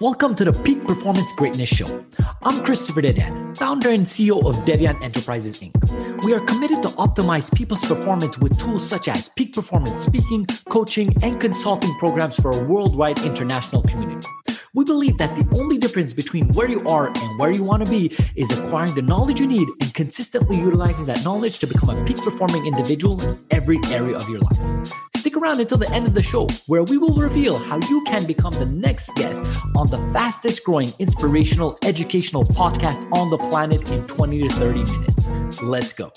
Welcome to the Peak Performance Greatness Show. I'm Christopher Dedeyan, founder and CEO of Dedeyan Enterprises Inc. We are committed to optimize people's performance with tools such as peak performance speaking, coaching, and consulting programs for a worldwide international community. We believe that the only difference between where you are and where you want to be is acquiring the knowledge you need and consistently utilizing that knowledge to become a peak performing individual in every area of your life. Stick around until the end of the show, where we will reveal how you can become the next guest on the fastest growing inspirational educational podcast on the planet in 20 to 30 minutes. Let's go.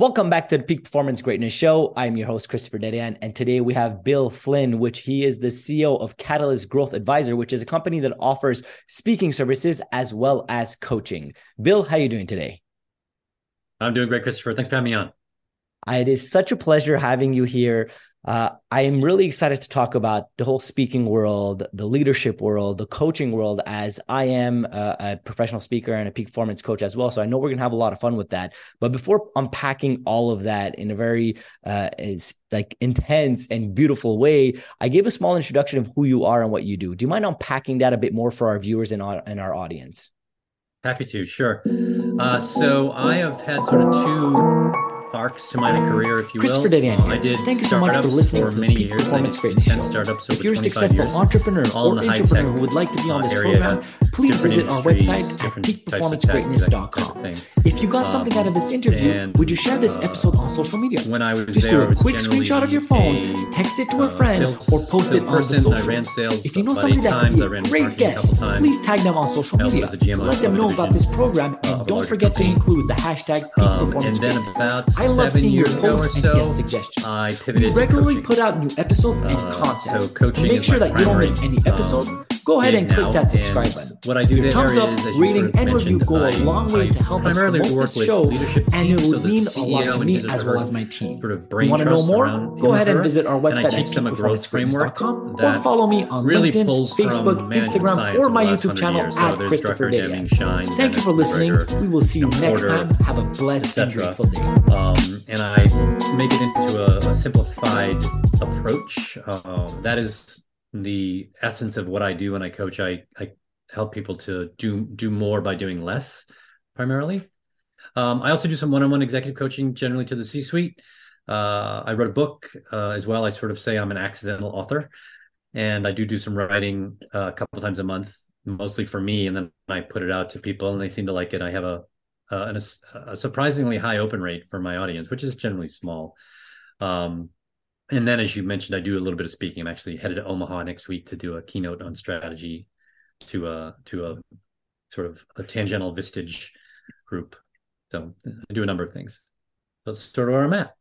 Welcome back to the Peak Performance Greatness Show. I'm your host, Christopher Dedeyan, and today we have Bill Flynn, which he is the CEO of Catalyst Growth Advisor, which is a company that offers speaking services as well as coaching. Bill, how are you doing today? I'm doing great, Christopher. Thanks for having me on. Uh, it is such a pleasure having you here. Uh, I am really excited to talk about the whole speaking world, the leadership world, the coaching world, as I am a, a, professional speaker and a peak performance coach as well. So I know we're going to have a lot of fun with that. But before unpacking all of that in a very uh, like intense and beautiful way, I gave a small introduction of who you are and what you do. Do you mind unpacking that a bit more for our viewers and our, and our audience? Happy to, sure. Uh, so I have had sort of two arcs to my career, if you Christopher will. Christopher I did Thank you so much for listening for many years. Performance Greatness Show. Startups if you're a successful years, entrepreneur or entrepreneur who would like to be on this program, please visit our website at peakperformancegreatness.com. If you got um, something out of this interview, would you share this uh, episode on social media? When I was Just there, do a quick screenshot of your phone, text it to a uh, friend, or post it on the socials. If you know somebody that could be a great guest, please tag them on social media let them know about this program, and don't forget to include the hashtag Peak um. I love seeing your posts and guest suggestions. I pivoted. We regularly put out new episodes and uh, content. So to make sure that you don't miss any episode. Um, go ahead and click that subscribe button. What I do Your there thumbs up, is, rating, and review go a long way to help us promote this show, and it would mean a lot to me as well as my team. Sort of you want to know more? Go ahead and visit our website at peakperformancegreatness.com or follow me on LinkedIn, Facebook, Instagram, or my YouTube channel at Christopher Dedeyan. Thank you for listening. We will see you next time. Have a blessed and grateful day. Um, and I make it into a, a simplified approach. Um, that is the essence of what I do when I coach. I, I help people to do do more by doing less, primarily. Um, I also do some one-on-one executive coaching, generally to the C-suite. Uh, I wrote a book uh, as well. I sort of say I'm an accidental author, and I do do some writing uh, a couple times a month, mostly for me, and then I put it out to people, and they seem to like it. I have a, a, a surprisingly high open rate for my audience, which is generally small. Um, and then, as you mentioned, I do a little bit of speaking. I'm actually headed to Omaha next week to do a keynote on strategy to a to a sort of a tangential Vistage group. So I do a number of things. That's sort of where I'm at.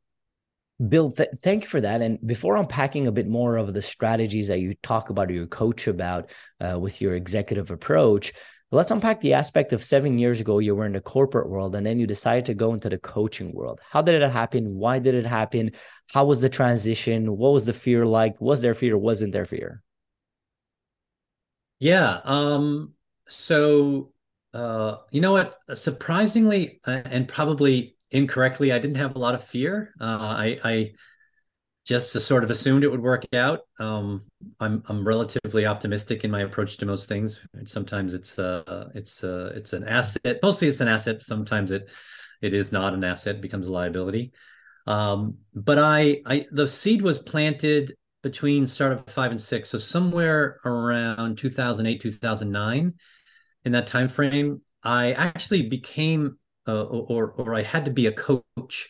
Bill, th- thank you for that. And before unpacking a bit more of the strategies that you talk about or you coach about uh, with your executive approach, let's unpack the aspect of seven years ago you were in the corporate world and then you decided to go into the coaching world. How did it happen? Why did it happen? How was the transition? What was the fear like? Was there fear? Wasn't there fear? Yeah. Um, so, uh, you know what? Surprisingly, uh, and probably incorrectly, I didn't have a lot of fear. Uh, I, I just sort of assumed it would work out. Um, I'm I'm relatively optimistic in my approach to most things. Sometimes it's uh it's uh it's an asset. Mostly it's an asset. Sometimes it it is not an asset. Becomes a liability. Um, but I I the seed was planted between startup five and six, so somewhere around 2008 2009. In that time frame, I actually became uh, or or I had to be a coach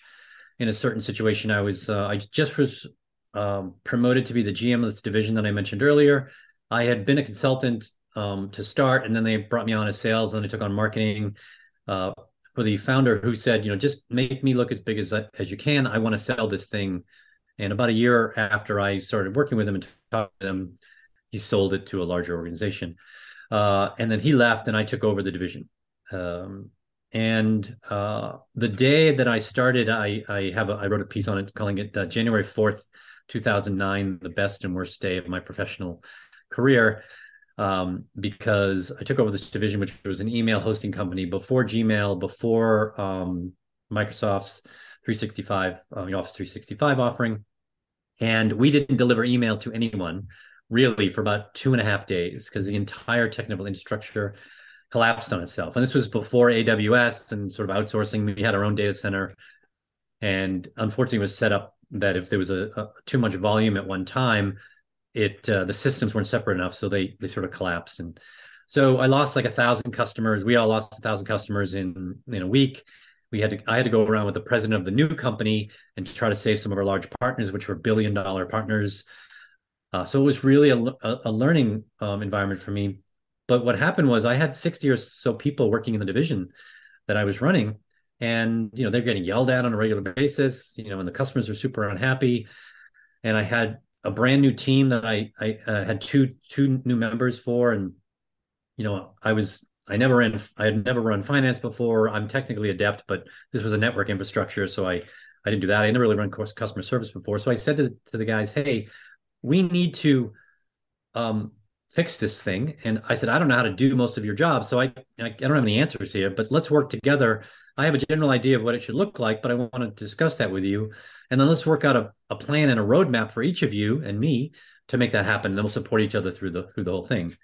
in a certain situation. I was uh, I just was um, promoted to be the GM of this division that I mentioned earlier. I had been a consultant um, to start, and then they brought me on as sales. And then I took on marketing uh, for the founder, who said, you know, just make me look as big as as you can. I want to sell this thing. And about a year after I started working with him and talking to him, he sold it to a larger organization. Uh, and then he left, and I took over the division. Um, and uh, the day that I started, I I have a, I wrote a piece on it calling it uh, January fourth, two thousand nine, the best and worst day of my professional career. um, because I took over this division, which was an email hosting company before Gmail, before um, Microsoft's 365, uh, the Office 365 offering. And we didn't deliver email to anyone really for about two and a half days because the entire technical infrastructure collapsed on itself. And this was before AWS and sort of outsourcing. We had our own data center. And unfortunately, it was set up that if there was a, a too much volume at one time, it uh, the systems weren't separate enough, so they they sort of collapsed. And so I lost like a thousand customers. We all lost a thousand customers in in a week. We had to I had to go around with the president of the new company and try to save some of our large partners, which were billion dollar partners. Uh, so it was really a, a, a learning um, environment for me. But what happened was I had 60 or so people working in the division that I was running, and you know they're getting yelled at on a regular basis. You know, and the customers are super unhappy. And I had a brand new team that I I uh, had two two new members for, and you know I was I never ran I had never run finance before. I'm technically adept, but this was a network infrastructure, so I I didn't do that. I never really run customer service before, so I said to to the guys, hey, we need to um, fix this thing. And I said, I don't know how to do most of your job. So I, I don't have any answers here, but let's work together. I have a general idea of what it should look like, but I want to discuss that with you. And then let's work out a, a plan and a roadmap for each of you and me to make that happen. And then we'll support each other through the through the whole thing.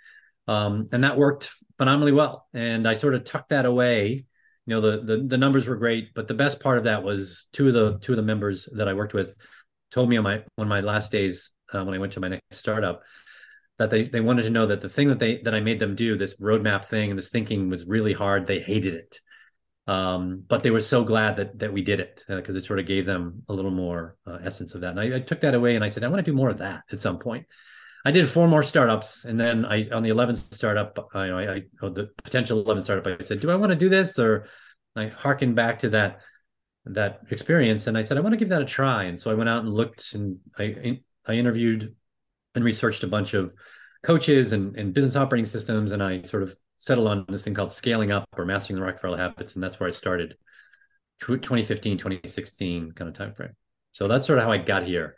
Um, and that worked phenomenally well. And I sort of tucked that away. You know, the, the the numbers were great, but the best part of that was two of the two of the members that I worked with told me on my one of my last days uh, when I went to my next startup that they they wanted to know that the thing that they that I made them do this roadmap thing and this thinking was really hard. They hated it, um, but they were so glad that that we did it because uh, it sort of gave them a little more uh, essence of that. And I, I, took that away and I said I want to do more of that at some point. I did four more startups, and then I on the eleventh startup, I, I, I oh, the potential eleventh startup, I said, do I want to do this or I harkened back to that that experience and I said I want to give that a try. And so I went out and looked and I I interviewed and researched a bunch of coaches and, and business operating systems, and I sort of settled on this thing called scaling up or mastering the Rockefeller habits, and that's where I started 2015, 2016 kind of timeframe. So that's sort of how I got here.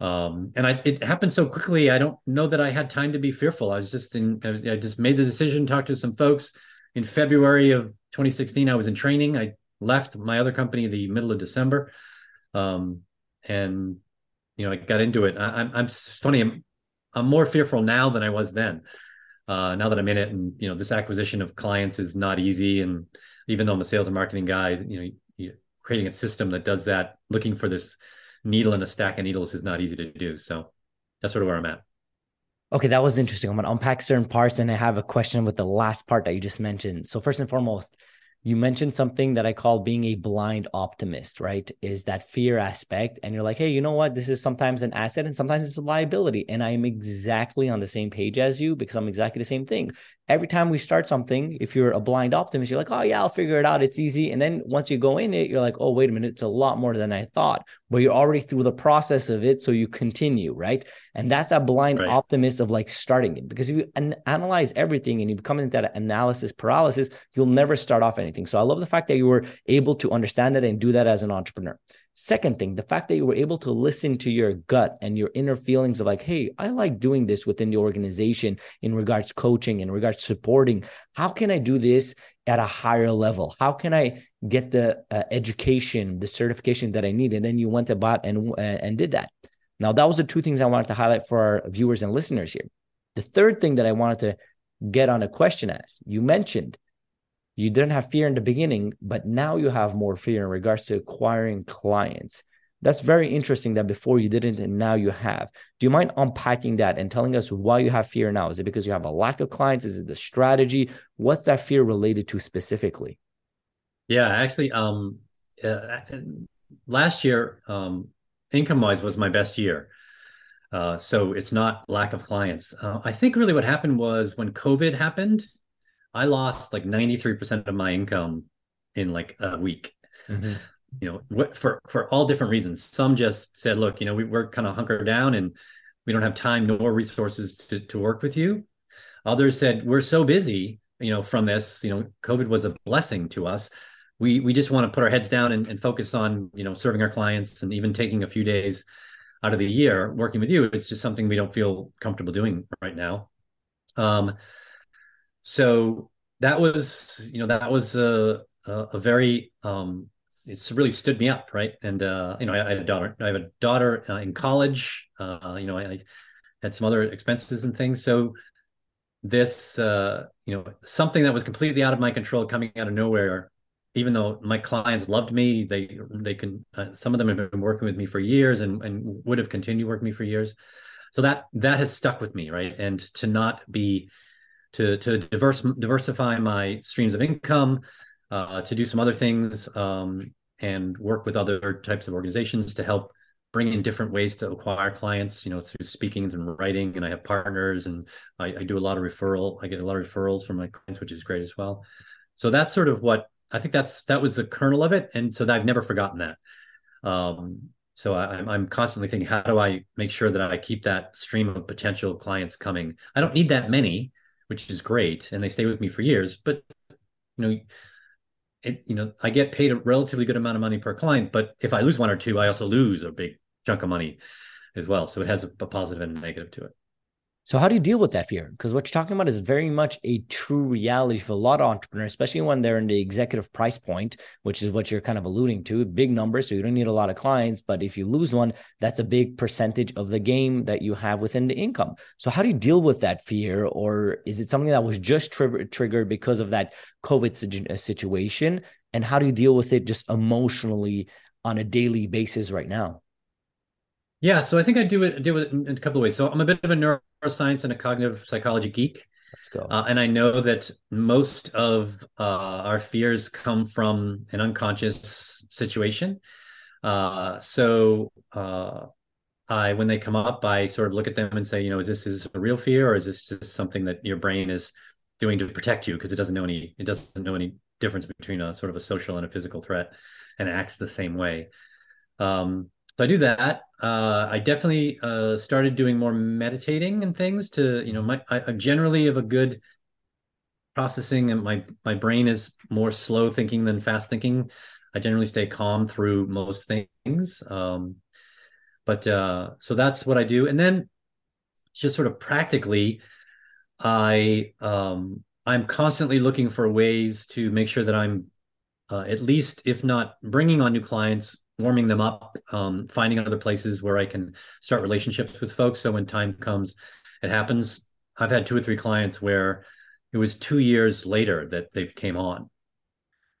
Um, and I, it happened so quickly. I don't know that I had time to be fearful. I was just in, I, was, I just made the decision, talked to some folks in February of 2016. I was in training. I left my other company the middle of December. Um, and you know, I got into it. I, am I'm, I'm funny. I'm, I'm more fearful now than I was then. Uh, now that I'm in it, and you know, this acquisition of clients is not easy. And even though I'm a sales and marketing guy, you know, you, creating a system that does that, looking for this needle in a stack of needles is not easy to do. So that's sort of where I'm at. Okay, that was interesting. I'm going to unpack certain parts and I have a question with the last part that you just mentioned. So, first and foremost, you mentioned something that I call being a blind optimist, right? Is that fear aspect. And you're like, hey, you know what? This is sometimes an asset and sometimes it's a liability. And I am exactly on the same page as you because I'm exactly the same thing every time we start something, if you're a blind optimist, you're like, oh, yeah, I'll figure it out. It's easy. And then once you go in it, you're like, oh, wait a minute, it's a lot more than I thought. But you're already through the process of it. So you continue, right? And that's that blind right. optimist of like starting it. Because if you an- analyze everything and you become into that analysis paralysis, you'll never start off anything. So I love the fact that you were able to understand it and do that as an entrepreneur. Second thing, the fact that you were able to listen to your gut and your inner feelings of like, hey, I like doing this within the organization in regards coaching, in regards supporting. How can I do this at a higher level? How can I get the uh, education, the certification that I need? And then you went about and uh, and did that. Now, that was the two things I wanted to highlight for our viewers and listeners here. The third thing that I wanted to get on a question as you mentioned you didn't have fear in the beginning, but now you have more fear in regards to acquiring clients. That's very interesting that before you didn't and now you have. Do you mind unpacking that and telling us why you have fear now? Is it because you have a lack of clients? Is it the strategy? What's that fear related to specifically? Yeah, actually, um, uh, last year, um, income wise, was my best year. Uh, so it's not lack of clients. Uh, I think really what happened was when COVID happened, I lost like 93% of my income in like a week. Mm-hmm. You know, for for all different reasons. Some just said, look, you know, we, we're kind of hunkered down and we don't have time nor resources to, to work with you. Others said, we're so busy, you know, from this, you know, COVID was a blessing to us. We we just want to put our heads down and, and focus on, you know, serving our clients and even taking a few days out of the year working with you. It's just something we don't feel comfortable doing right now. Um, so that was, you know, that was a a, very um, it's really stood me up, right? And uh, you know, I, I, had a daughter. I have a daughter uh, in college. Uh, you know, I, I, had some other expenses and things. So this, uh, you know, something that was completely out of my control, coming out of nowhere. Even though my clients loved me, they they can. Uh, some of them have been working with me for years and and would have continued working with me for years. So that that has stuck with me, right? And to not be to to diverse diversify my streams of income uh, to do some other things um, and work with other types of organizations to help bring in different ways to acquire clients, you know, through speakings and writing. And I have partners and I, I, do a lot of referral. I get a lot of referrals from my clients, which is great as well. So that's sort of what I think that's that was the kernel of it. And so I've never forgotten that. Um, so I, I'm constantly thinking, how do I make sure that I keep that stream of potential clients coming? I don't need that many, which is great, and they stay with me for years. But you know, it, you know, I get paid a relatively good amount of money per client, but if I lose one or two, I also lose a big chunk of money as well. So it has a, a positive and a negative to it. So how do you deal with that fear? Because what you're talking about is very much a true reality for a lot of entrepreneurs, especially when they're in the executive price point, which is what you're kind of alluding to. Big numbers, so you don't need a lot of clients, but if you lose one, that's a big percentage of the game that you have within the income. So how do you deal with that fear, or is it something that was just tri- triggered because of that COVID uh, situation? And how do you deal with it just emotionally on a daily basis right now? Yeah, so I think I do it deal with it in a couple of ways. So I'm a bit of a neuroscience and a cognitive psychology geek. Let's go. Uh, and I know that most of uh, our fears come from an unconscious situation. Uh, so uh, I, when they come up, I sort of look at them and say, you know, is this is a real fear or is this just something that your brain is doing to protect you because it doesn't know any it doesn't know any difference between a sort of a social and a physical threat and acts the same way. Um, so I do that. Uh, I definitely uh, started doing more meditating and things to, you know, my I, I generally have a good processing and my my brain is more slow thinking than fast thinking. I generally stay calm through most things. Um, but uh, so that's what I do. And then just sort of practically, I um, I'm constantly looking for ways to make sure that I'm uh, at least, if not bringing on new clients, warming them up, um, finding other places where I can start relationships with folks. So when time comes, it happens. I've had two or three clients where it was two years later that they came on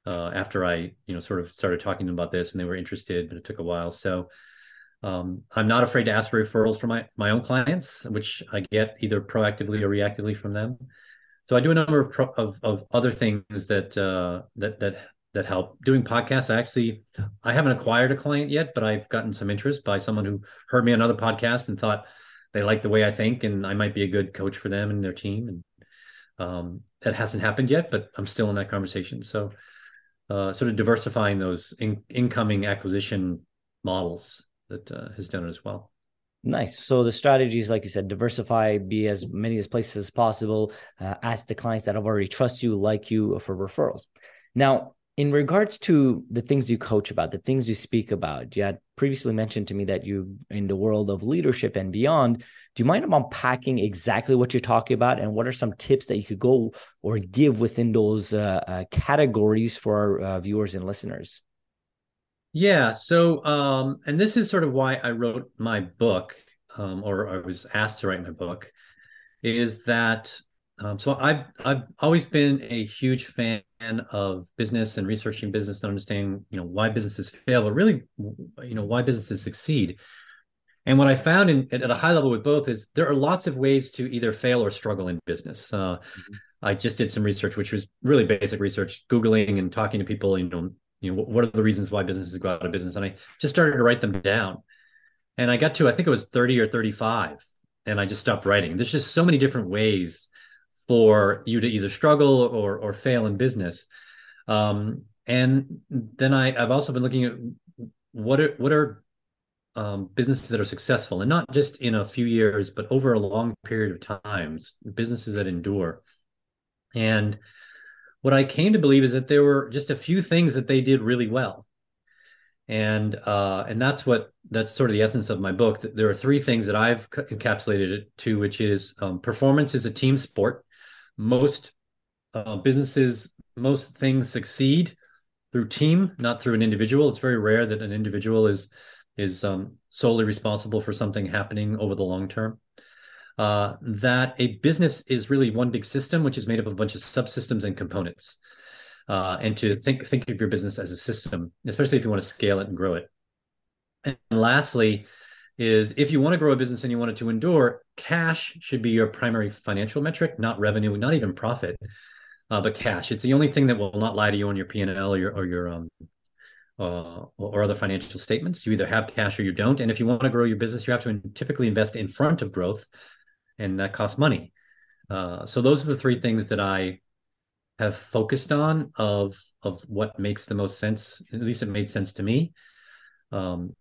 uh, after I, you know, sort of started talking to them about this and they were interested, but it took a while. So um, I'm not afraid to ask for referrals from my, my own clients, which I get either proactively or reactively from them. So I do a number of, pro- of, of other things that uh, that that that help doing podcasts. I actually I haven't acquired a client yet, but I've gotten some interest by someone who heard me on another podcast and thought they like the way I think and I might be a good coach for them and their team. And um, that hasn't happened yet, but I'm still in that conversation. So uh, sort of diversifying those in- incoming acquisition models that uh, has done it as well. Nice. So the strategies, like you said, diversify, be as many as places as possible. Uh, ask the clients that have already trust you, like you, for referrals. Now, in regards to the things you coach about, the things you speak about, you had previously mentioned to me that you in the world of leadership and beyond. Do you mind unpacking exactly what you're talking about and what are some tips that you could go or give within those uh, uh, categories for our uh, viewers and listeners? Yeah. So, um, and this is sort of why I wrote my book, um, or I was asked to write my book, is that um, so I've I've always been a huge fan of business and researching business and understanding you know why businesses fail, but really you know why businesses succeed. And what I found in, at a high level with both is there are lots of ways to either fail or struggle in business. Uh, mm-hmm. I just did some research, which was really basic research, googling and talking to people. You know, you know what are the reasons why businesses go out of business, and I just started to write them down. And I got to I think it was thirty or thirty five, and I just stopped writing. There's just so many different ways for you to either struggle or or fail in business. Um, and then I, I've also been looking at what are what are um, businesses that are successful, and not just in a few years, but over a long period of time. Businesses that endure. And what I came to believe is that there were just a few things that they did really well. and uh, and that's what that's sort of the essence of my book. There are three things that I've encapsulated it to, which is um, performance is a team sport. Most uh, businesses, most things succeed through team, not through an individual. It's very rare that an individual is is um, solely responsible for something happening over the long term. Uh, that a business is really one big system, which is made up of a bunch of subsystems and components uh, and to think think of your business as a system, especially if you want to scale it and grow it. And lastly, is if you want to grow a business and you want it to endure, cash should be your primary financial metric, not revenue, not even profit, uh, but cash. It's the only thing that will not lie to you on your P and L or your or your um, uh, or other financial statements. You either have cash or you don't. And if you want to grow your business, you have to typically invest in front of growth, and that costs money. Uh, so those are the three things that I have focused on of of what makes the most sense. At least it made sense to me. Um,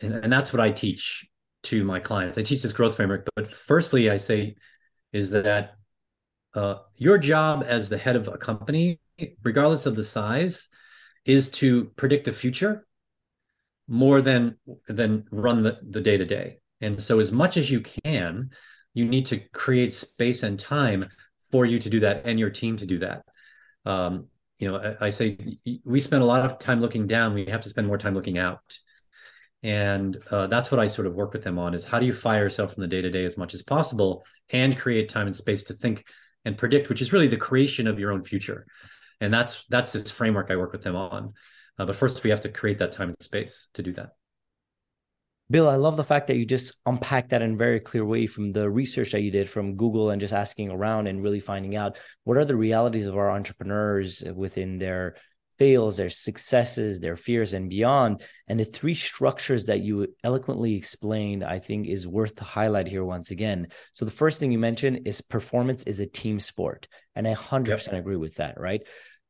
and, and that's what I teach to my clients. I teach this growth framework, but firstly, I say is that uh, your job as the head of a company, regardless of the size, is to predict the future more than than run the, the day-to-day. And so as much as you can, you need to create space and time for you to do that and your team to do that. Um, you know, I, I, say we spend a lot of time looking down. We have to spend more time looking out, and uh, that's what I sort of work with them on: is how do you fire yourself from the day to day as much as possible and create time and space to think and predict, which is really the creation of your own future. And that's that's this framework I work with them on. Uh, but first, we have to create that time and space to do that. Bill, I love the fact that you just unpacked that in a very clear way from the research that you did from Google and just asking around and really finding out what are the realities of our entrepreneurs within their fails, their successes, their fears, and beyond. And the three structures that you eloquently explained, I think, is worth to highlight here once again. So, the first thing you mentioned is performance is a team sport. And I 100% yep. agree with that, right?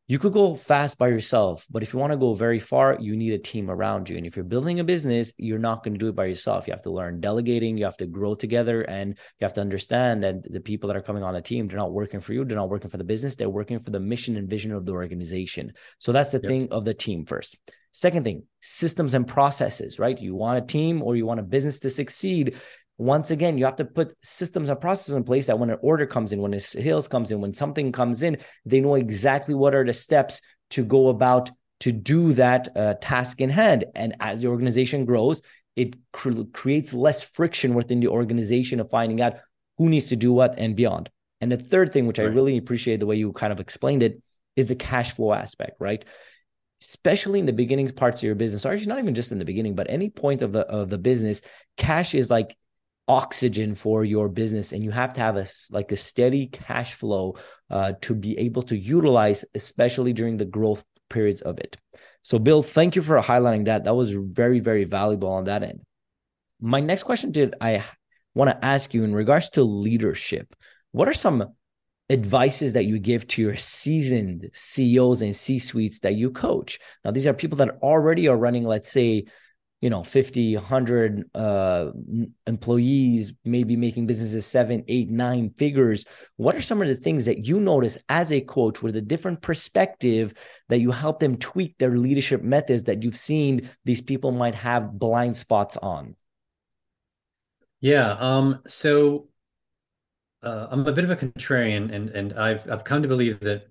You could go fast by yourself, but if you want to go very far, you need a team around you. And if you're building a business, you're not going to do it by yourself. You have to learn delegating, you have to grow together, and you have to understand that the people that are coming on the team, they're not working for you, they're not working for the business, they're working for the mission and vision of the organization. So that's the yes. thing of the team first. Second thing, systems and processes, right? You want a team or you want a business to succeed once again, you have to put systems and processes in place that when an order comes in, when a sales comes in, when something comes in, they know exactly what are the steps to go about to do that uh, task in hand. And as the organization grows, it cr- creates less friction within the organization of finding out who needs to do what and beyond. And the third thing, which right. I really appreciate the way you kind of explained it, is the cash flow aspect, right? Especially in the beginning parts of your business, or actually not even just in the beginning, but any point of the of the business, cash is like oxygen for your business and you have to have a like a steady cash flow uh, to be able to utilize especially during the growth periods of it. So bill thank you for highlighting that. That was very very valuable on that end. My next question did i want to ask you in regards to leadership. What are some advices that you give to your seasoned ceos and c suites that you coach? Now these are people that already are running let's say you know 50 100 uh, employees maybe making businesses seven eight nine figures. What are some of the things that you notice as a coach with a different perspective that you help them tweak their leadership methods that you've seen these people might have blind spots on? Yeah um so uh, i'm a bit of a contrarian and and i've i've come to believe that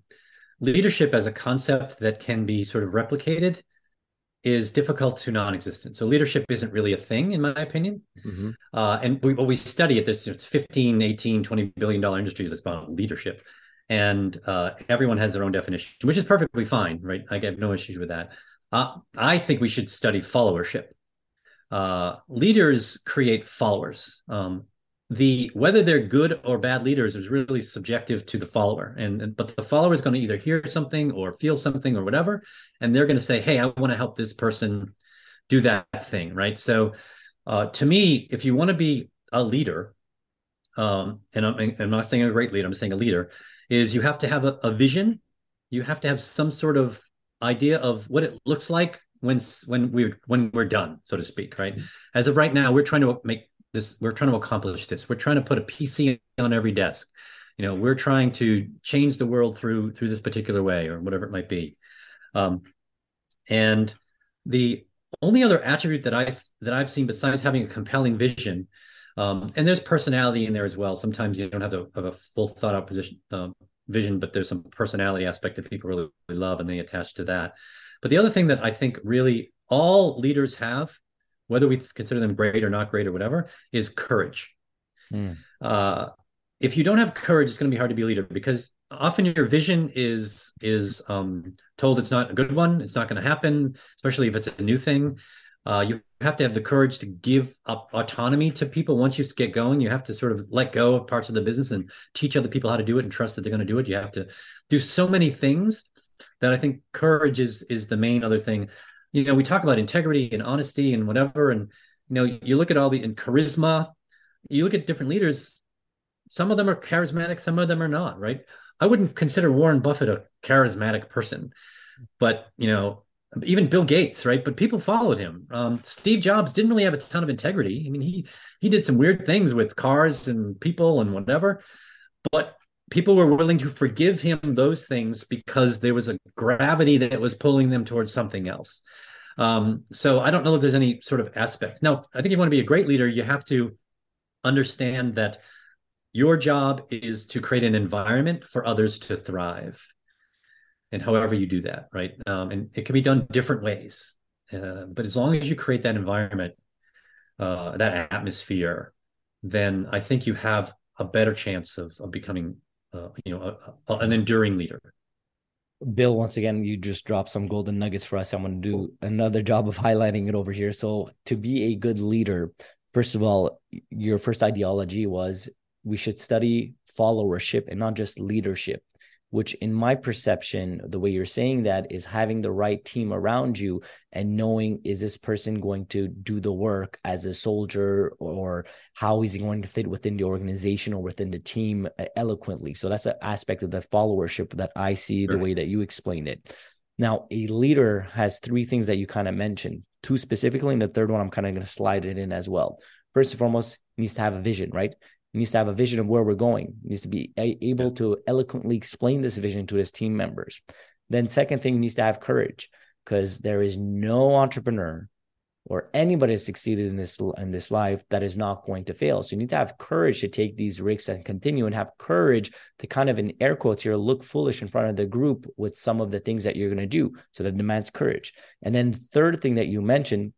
leadership as a concept that can be sort of replicated is difficult to non-existent. So leadership isn't really a thing, in my opinion. Mm-hmm. Uh, and we, well, we study it. this, it's 15, 18, 20 billion dollar industries that's about leadership. And uh, everyone has their own definition, which is perfectly fine, right? I have no issues with that. Uh, I think we should study followership. Uh, leaders create followers. Um, the whether they're good or bad leaders is really subjective to the follower. And, and but the follower is going to either hear something or feel something or whatever and they're going to say hey i want to help this person do that thing right? So uh, to me if you want to be a leader um, and I'm, I'm, not saying a great leader i'm saying a leader is you have to have a, a vision. You have to have some sort of idea of what it looks like when when we're when we're done so to speak right? As of right now we're trying to make this we're trying to accomplish this we're trying to put a pc on every desk you know we're trying to change the world through through this particular way or whatever it might be um, and the only other attribute that I that I've seen besides having a compelling vision, um, and there's personality in there as well. Sometimes you don't have to have a full thought out position um, vision, but there's some personality aspect that people really, really love, and they attach to that. But the other thing that I think really all leaders have, whether we consider them great or not great or whatever, is courage. Mm. Uh, if you don't have courage, it's going to be hard to be a leader because often your vision is is um, told it's not a good one, it's not going to happen, especially if it's a new thing. Uh, you have to have the courage to give up autonomy to people once you get going. You have to sort of let go of parts of the business and teach other people how to do it and trust that they're going to do it. You have to do so many things that I think courage is is the main other thing. You know, we talk about integrity and honesty and whatever, and you know, you look at all the and charisma. You look at different leaders. Some of them are charismatic, some of them are not. Right? I wouldn't consider Warren Buffett a charismatic person, but you know, even Bill Gates, right? But people followed him. Um, Steve Jobs didn't really have a ton of integrity. I mean, he he did some weird things with cars and people and whatever, but people were willing to forgive him those things because there was a gravity that was pulling them towards something else. Um, so I don't know if there's any sort of aspects. Now, I think if you want to be a great leader, you have to understand that your job is to create an environment for others to thrive and however you do that right um, and it can be done different ways uh, but as long as you create that environment uh, that atmosphere then i think you have a better chance of, of becoming uh, you know a, a, an enduring leader. Bill once again you just dropped some golden nuggets for us. I'm going to do another job of highlighting it over here. So to be a good leader first of all your first ideology was we should study followership and not just leadership which in my perception the way you're saying that is having the right team around you and knowing is this person going to do the work as a soldier or how is he going to fit within the organization or within the team uh, eloquently? So that's an aspect of the followership that i see the way that you explained it. Now a leader has three things that you kind of mentioned. Two specifically and the third one i'm kind of going to slide it in as well. First and foremost needs to have a vision right needs to have a vision of where we're going. Needs to be able to eloquently explain this vision to his team members. Then, second thing, needs to have courage because there is no entrepreneur or anybody that's succeeded in this in this life that is not going to fail. So you need to have courage to take these risks and continue, and have courage to kind of in air quotes here look foolish in front of the group with some of the things that you're going to do. So that demands courage. And then third thing that you mentioned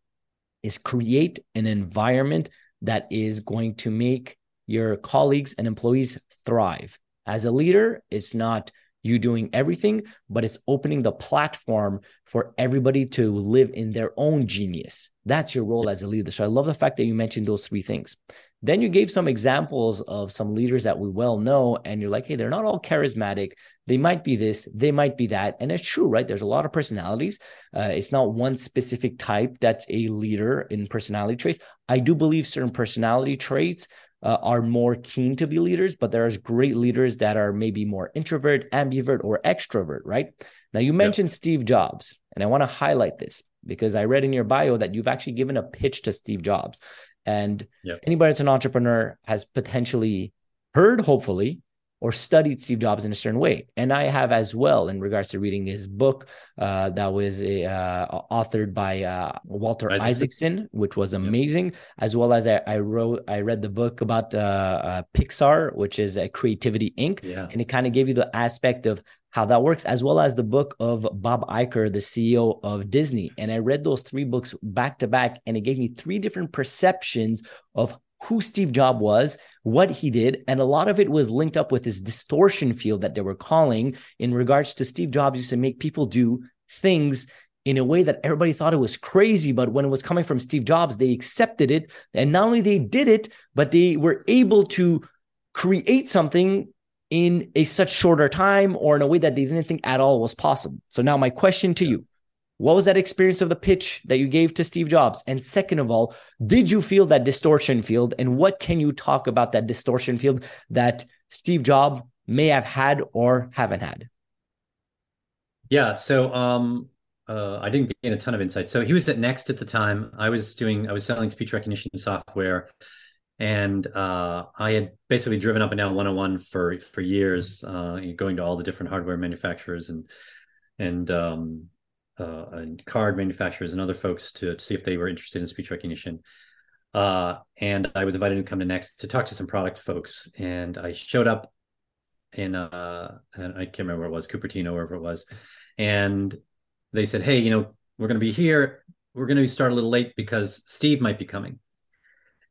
is create an environment that is going to make your colleagues and employees thrive. As a leader, it's not you doing everything, but it's opening the platform for everybody to live in their own genius. That's your role as a leader. So I love the fact that you mentioned those three things. Then you gave some examples of some leaders that we well know, and you're like, hey, they're not all charismatic. They might be this, they might be that. And it's true, right? There's a lot of personalities. Uh, it's not one specific type that's a leader in personality traits. I do believe certain personality traits uh, are more keen to be leaders, but there's great leaders that are maybe more introvert, ambivert, or extrovert, right? Now, you mentioned yep. Steve Jobs, and I want to highlight this because I read in your bio that you've actually given a pitch to Steve Jobs. And yep. anybody that's an entrepreneur has potentially heard, hopefully, or studied Steve Jobs in a certain way. And I have as well in regards to reading his book uh, that was uh, authored by uh, Walter Isaacson. Isaacson. which was amazing, as well as I, I, wrote, I read the book about uh, uh, Pixar, which is a Creativity Inc. Yeah. And it kind of gave you the aspect of how that works, as well as the book of Bob Iger, the CEO of Disney. And I read those three books back to back, and it gave me three different perceptions of who Steve Jobs was, what he did, and a lot of it was linked up with this distortion field that they were calling in regards to Steve Jobs used to make people do things in a way that everybody thought it was crazy, but when it was coming from Steve Jobs, they accepted it, and not only they did it, but they were able to create something in a such shorter time or in a way that they didn't think at all was possible. So now my question to you what was that experience of the pitch that you gave to Steve Jobs? And second of all, did you feel that distortion field? And what can you talk about that distortion field that Steve Jobs may have had or haven't had? Yeah. So um, uh, I didn't gain a ton of insight. So he was at NeXT at the time. I was doing, I was selling speech recognition software. And uh, I had basically driven up and down 101 for for years, uh, going to all the different hardware manufacturers and and um, uh, and card manufacturers and other folks to, to see if they were interested in speech recognition. Uh, and I was invited to come to NeXT to talk to some product folks. And I showed up in uh, and I can't remember where it was, Cupertino, wherever it was, and they said, "Hey, you know, we're going to be here. We're going to start a little late because Steve might be coming."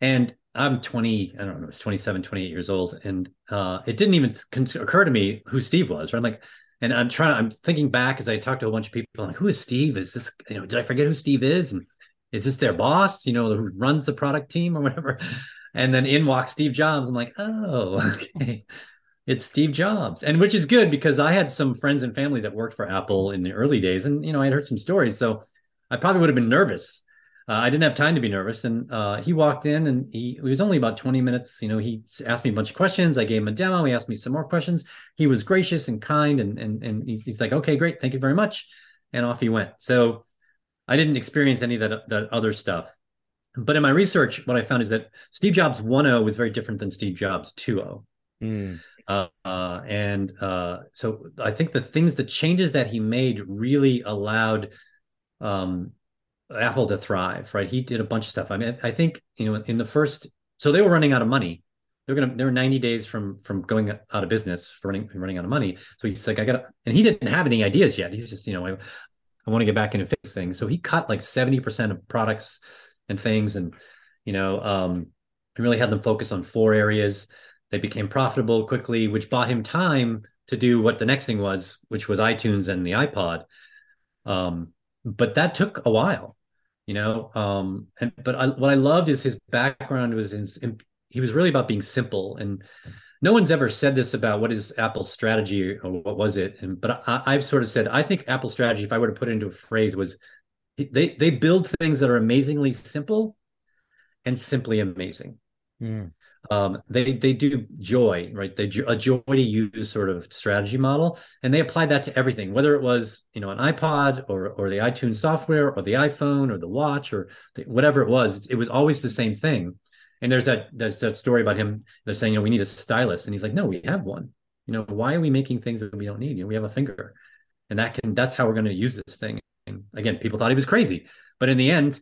And I'm 20, I don't know, it's 27, 28 years old. And uh, it didn't even occur to me who Steve was. Right? I'm like, and I'm trying, I'm thinking back as I talked to a bunch of people, like, who is Steve? Is this, you know, did I forget who Steve is? And is this their boss, you know, who runs the product team or whatever? And then in walks Steve Jobs. I'm like, oh, okay. It's Steve Jobs. And which is good because I had some friends and family that worked for Apple in the early days. And, you know, I had heard some stories. So I probably would have been nervous uh, I didn't have time to be nervous. And uh, he walked in and he, he was only about 20 minutes. You know, he asked me a bunch of questions. I gave him a demo. He asked me some more questions. He was gracious and kind. And, and, and he's, he's like, okay, great. Thank you very much. And off he went. So I didn't experience any of that, that other stuff. But in my research, what I found is that Steve Jobs 1.0 was very different than Steve Jobs 2.0. Mm. Uh, uh, and uh, so I think the things, the changes that he made really allowed um, Apple to thrive, right? He did a bunch of stuff. I mean, I think you know in the first, so they were running out of money. They're gonna they're 90 days from from going out of business for running running out of money. So he's like, I got, and he didn't have any ideas yet. He's just you know, I, I want to get back in and fix things. So he cut like 70 percent of products and things, and you know, um, he really had them focus on four areas. They became profitable quickly, which bought him time to do what the next thing was, which was iTunes and the iPod. Um, but that took a while you know um and but I, what i loved is his background was in, in, he was really about being simple and no one's ever said this about what is apple's strategy or what was it and but I, i've sort of said i think apple's strategy if i were to put it into a phrase was they they build things that are amazingly simple and simply amazing. Mm um, they they do joy right? They a joy to use sort of strategy model and they applied that to everything whether it was you know an ipod or or the itunes software or the iphone or the watch or the, whatever it was it was always the same thing. And there's that there's that story about him they're saying you know we need a stylus and he's like no we have one. You know why are we making things that we don't need? You know we have a finger. And that can that's how we're going to use this thing. And again people thought he was crazy but in the end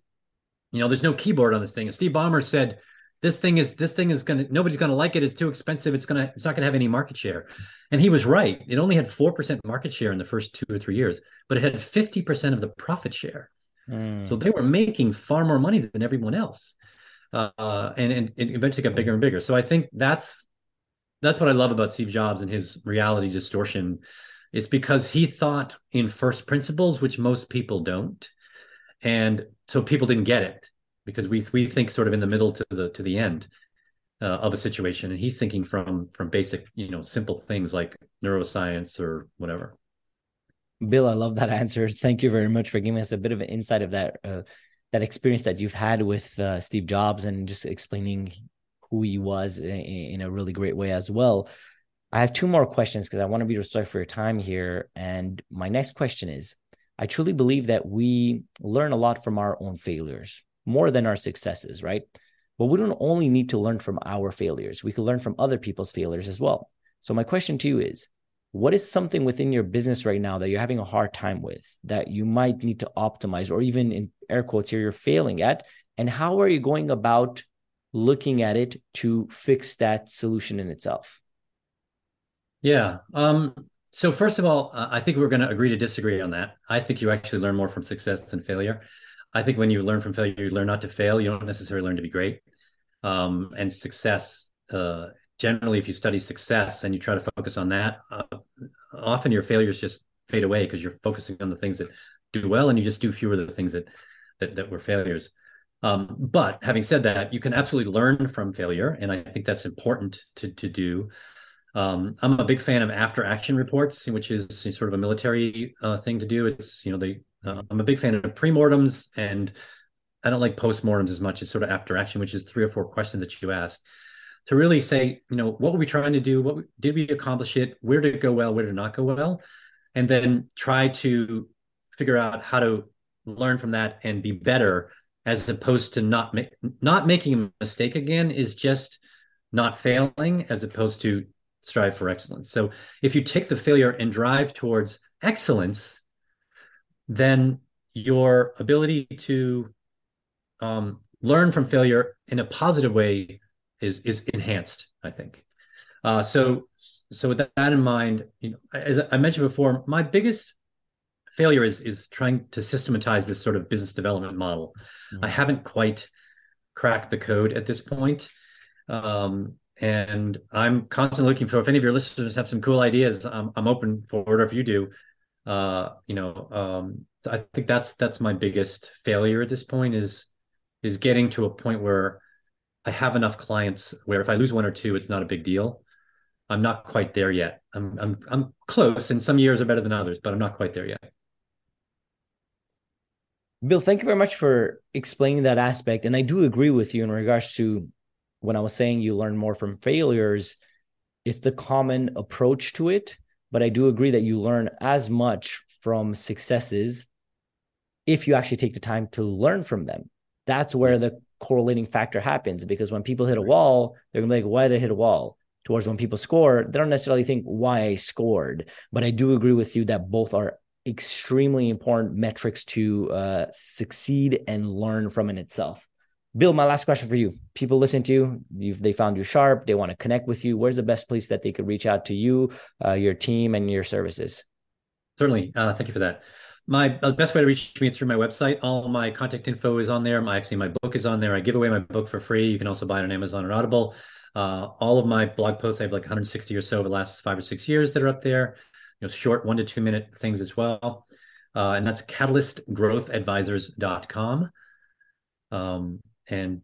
you know there's no keyboard on this thing. And steve ballmer said this thing is this thing is gonna nobody's gonna like it. It's too expensive. It's gonna it's not gonna have any market share. And he was right. It only had 4% market share in the first two or three years but it had 50% of the profit share. Mm. so they were making far more money than everyone else. Uh, and, and it eventually got bigger and bigger. So i think that's that's what i love about steve jobs and his reality distortion. It's because he thought in first principles which most people don't. And so people didn't get it because we we think sort of in the middle to the to the end uh, of a situation, and he's thinking from from basic you know simple things like neuroscience or whatever. Bill, I love that answer. Thank you very much for giving us a bit of an insight of that uh, that experience that you've had with uh, Steve Jobs and just explaining who he was in, in a really great way as well. I have two more questions because I want to be respectful for your time here. And my next question is I truly believe that we learn a lot from our own failures more than our successes, right? But we don't only need to learn from our failures, we can learn from other people's failures as well. So, my question to you is what is something within your business right now that you're having a hard time with that you might need to optimize, or even in air quotes here, you're failing at? And how are you going about looking at it to fix that solution in itself? Yeah. Um, so first of all, I think we're going to agree to disagree on that. I think you actually learn more from success than failure. I think when you learn from failure, you learn not to fail. You don't necessarily learn to be great. Um, and success, uh, generally, if you study success and you try to focus on that, uh, often your failures just fade away because you're focusing on the things that do well, and you just do fewer of the things that that, that were failures. Um, but having said that, you can absolutely learn from failure, and I think that's important to to do. Um, I'm a big fan of after action reports, which is sort of a military uh, thing to do. It's you know they uh, I'm a big fan of pre-mortems and I don't like post-mortems as much as sort of after action, which is three or four questions that you ask to really say, you know, what were we trying to do? What did we accomplish it? Where did it go well? Where did it not go well? And then try to figure out how to learn from that and be better as opposed to not make not making a mistake again is just not failing as opposed to strive for excellence. So if you take the failure and drive towards excellence, then your ability to um, learn from failure in a positive way is is enhanced. I think. Uh, so so with that in mind, you know, as I mentioned before, my biggest failure is is trying to systematize this sort of business development model. Mm-hmm. I haven't quite cracked the code at this point. Um, and I'm constantly looking for if any of your listeners have some cool ideas, I'm, I'm open for it. Or if you do, uh, you know, um, so I think that's that's my biggest failure at this point is is getting to a point where I have enough clients where if I lose one or two, it's not a big deal. I'm not quite there yet. I'm I'm I'm close, and some years are better than others, but I'm not quite there yet. Bill, thank you very much for explaining that aspect. And I do agree with you in regards to when I was saying you learn more from failures, it's the common approach to it. But I do agree that you learn as much from successes if you actually take the time to learn from them. That's where the correlating factor happens because when people hit a wall, they're gonna be like, why did I hit a wall? Towards when people score, they don't necessarily think why I scored. But I do agree with you that both are extremely important metrics to uh, succeed and learn from in itself. Bill, my last question for you. People listen to you, You've, they found you sharp, they want to connect with you. Where's the best place that they could reach out to you, uh, your team, and your services? Certainly. Uh, thank you for that. My uh, best way to reach me is through my website. All my contact info is on there. My actually my book is on there. I give away my book for free. You can also buy it on Amazon or Audible. Uh, all of my blog posts, I have like 160 or so over the last five or six years that are up there You know, short one to two minute things as well. Uh, and that's catalystgrowthadvisors.com. Um, and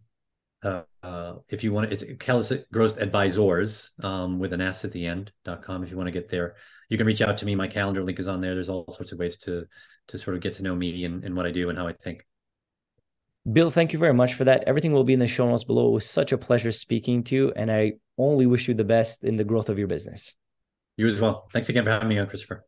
uh, uh, if you want, to, it's Catalyst Growth Advisors um, with an S at the end.com. If you want to get there, you can reach out to me. My calendar link is on there. There's all sorts of ways to to sort of get to know me and, and what I do and how I think. Bill, thank you very much for that. Everything will be in the show notes below. It was such a pleasure speaking to you, and I only wish you the best in the growth of your business. You as well. Thanks again for having me on, Christopher.